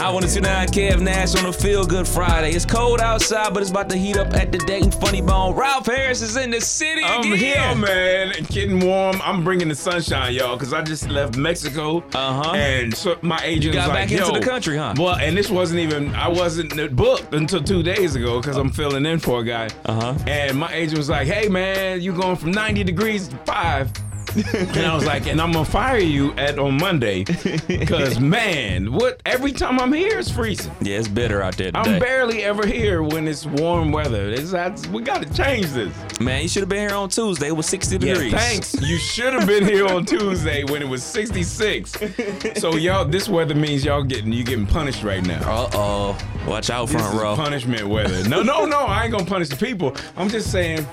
I want to see that Kev Nash on a Feel Good Friday. It's cold outside, but it's about to heat up at the Dayton Funny Bone. Ralph Harris is in the city I'm again. here, man. Getting warm. I'm bringing the sunshine, y'all, because I just left Mexico. Uh-huh. And so my agent got was like, back into Yo. the country, huh? Well, and this wasn't even. I wasn't booked until two days ago because I'm filling in for a guy. Uh-huh. And my agent was like, Hey, man, you going from 90 degrees to five. and I was like, and I'm gonna fire you at on Monday, because man, what? Every time I'm here, it's freezing. Yeah, it's bitter out there today. I'm barely ever here when it's warm weather. It's, that's, we got to change this. Man, you should have been here on Tuesday. It was 60 Yeah, degrees. thanks. You should have been here on Tuesday when it was 66. So y'all, this weather means y'all getting you getting punished right now. Uh oh. Watch out, This front is row. punishment weather. No, no, no. I ain't gonna punish the people. I'm just saying.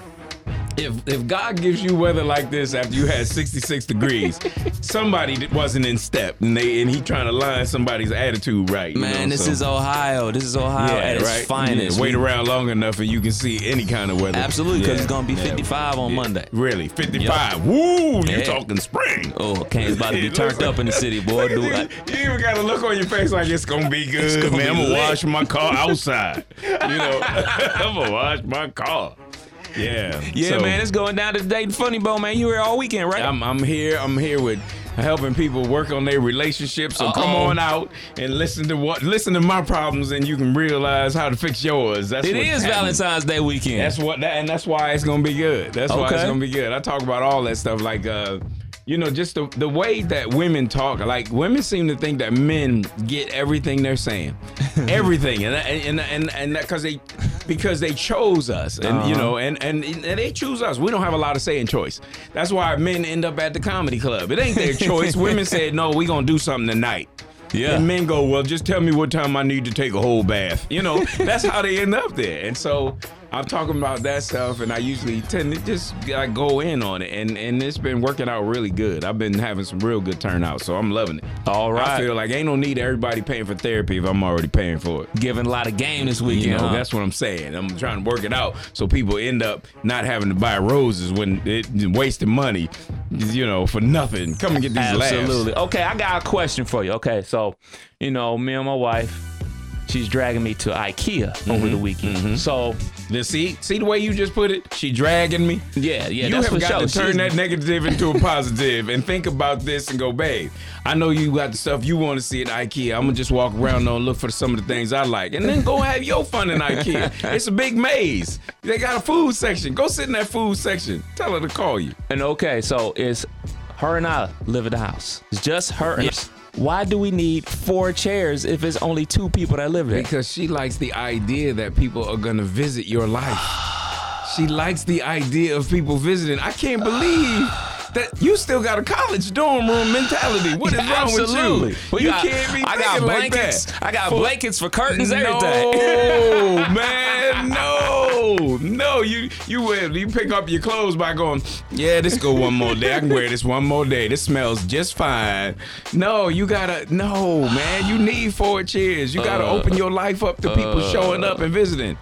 If, if God gives you weather like this after you had 66 degrees, somebody that wasn't in step and they and he trying to line somebody's attitude right. you Man, know, this so- is Ohio. This is Ohio yeah, at its right. finest. Yeah, wait around long enough and you can see any kind of weather. Absolutely, because Yeah, it's gonna be yeah. 55 on. Monday. Really, 55. Woo! You talking spring? Oh, Kane's about to be turned up in the city, boy. At Do you. Even got a look on your face like it's gonna be good, gonna man. be I'm gonna wash my car outside. You know, I'm gonna wash my car. Yeah. Yeah, so, man, it's going down to the Dayton Funny Bone, man. You here all weekend, right? I'm, I'm here. I'm here with helping people work on their relationships. So come Uh-oh. on out and listen to what listen to my problems, and you can realize how to fix yours. That's it is happening. Valentine's Day weekend. That's what that, and that's why it's gonna be good. That's why it's gonna be good. I talk about all that stuff, like uh, you know, just the the way that women talk. Like women seem to think that men get everything they're saying, everything, and and and and because they because they chose us, and you Uh-huh. know, and, and and they choose us. We don't have a lot of say in choice. That's why men end up at the comedy club. It ain't their choice. women said, no, we gonna do something tonight. Yeah. And men go, well, just tell me what time I need to take a whole bath. You know, that's how they end up there. And so I'm talking about that stuff, and I usually tend to just like go in on it, and and it's been working out really good. I've been having some real good turnout, so I'm loving it. All right. I feel like ain't no need everybody paying for therapy if I'm already paying for it. Giving a lot of game this weekend. You know, huh? that's what I'm saying. I'm trying to work it out so people end up not having to buy roses when it wasting money, you know, for nothing. Come and get these laughs. Absolutely. Okay, I got a question for you. Okay, so you know, me and my wife, she's dragging me to IKEA Mm-hmm. over the weekend. So Then see, see the way you just put it. She dragging me. yeah, yeah, you have got sure. to turn She's- that negative into a positive and think about this and go, babe. I know you got the stuff you want to see at IKEA. I'm gonna just walk around though and look for some of the things I like, and then go have your fun in IKEA. it's a big maze. They got a food section. Go sit in that food section. Tell her to call you. And okay, so it's her and I live in the house. It's just her. And. Why do we need four chairs if it's only two people that live there? Because she likes the idea that people are gonna visit your life. She likes the idea of people visiting. I can't believe that you still got a college dorm room mentality. What is wrong Absolutely. with We you? You got- can't be I got like blankets. that. I got For- blankets for curtains, no, everything. man, no, no. You you will you pick up your clothes by going, yeah, this go one more day. I can wear this one more day. This smells just fine. No, you gotta no, man. You need four chairs. You gotta Uh, open your life up to people showing up and visiting.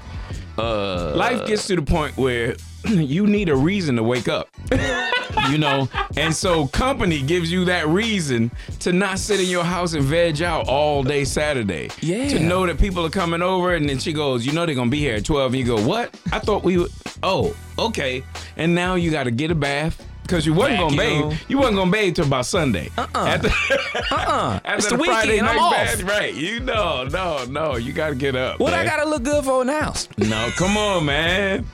Uh, Life gets to the point where you need a reason to wake up. you know, and so company gives you that reason to not sit in your house and veg out all day Saturday. Yeah. To know that people are coming over, and then she goes, "You know they're gonna be here at 12. And you go, "What? I thought we would." Oh, okay. And now you got to get a bath. Cause you wasn't gonna bathe, you wasn't gonna bathe till about Sunday. Uh-uh. After, uh-uh. after It's the Friday weekend. I'm night off. bath, right? You know, no, no, you gotta get up. What I gotta look good for in the house? No, come on, man.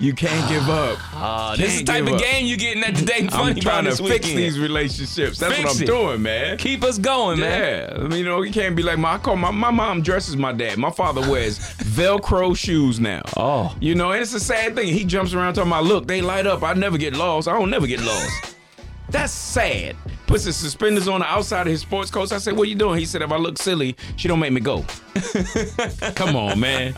You can't give up. Uh, this is the type of up. game you getting at Dayton I'm trying to fix weekend. these relationships. That's Fix what I'm it. doing, man. Keep us going, man. Yeah, I mean, you know, you can't be like my. I call my my mom dresses my dad. My father wears Velcro shoes now. Oh. you know, and it's a sad thing. He jumps around talking about, look, they light up. I never get lost. I don't never get lost. That's sad. Puts his suspenders on the outside of his sports coats. I said, "What you doing?" He said, "If I look silly, she don't make me go." Come on, man.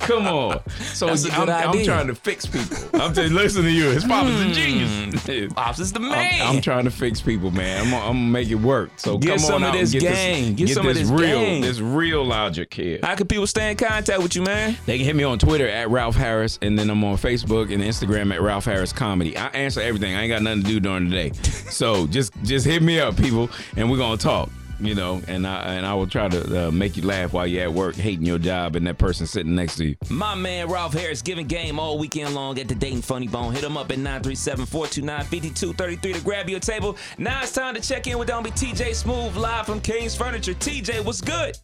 Come on. So That's a I'm, I'm trying to fix people. I'm just listen to you. His father's a hmm. genius. Pops is the I'm, man. I'm trying to fix people, man. I'm, gonna- I'm gonna make it work. So Get come some on of this and get gang. This, Get some of this this real, gang. this real logic here. How can people stay in contact with you, man? They can hit me on Twitter at Ralph Harris, and then I'm on Facebook and Instagram at Ralph Harris Comedy. I answer everything. I ain't got nothing to do during the day, so just just hit me up, people, and we're gonna talk. you know, and I and I will try to uh, make you laugh while you're at work, hating your job, and that person sitting next to you. My man Ralph Harris giving game all weekend long at the Dayton Funny Bone. Hit him up at 937-429-5233 to grab your table. Now it's time to check in with Don't Be TJ Smooth live from King's Furniture. TJ, what's good?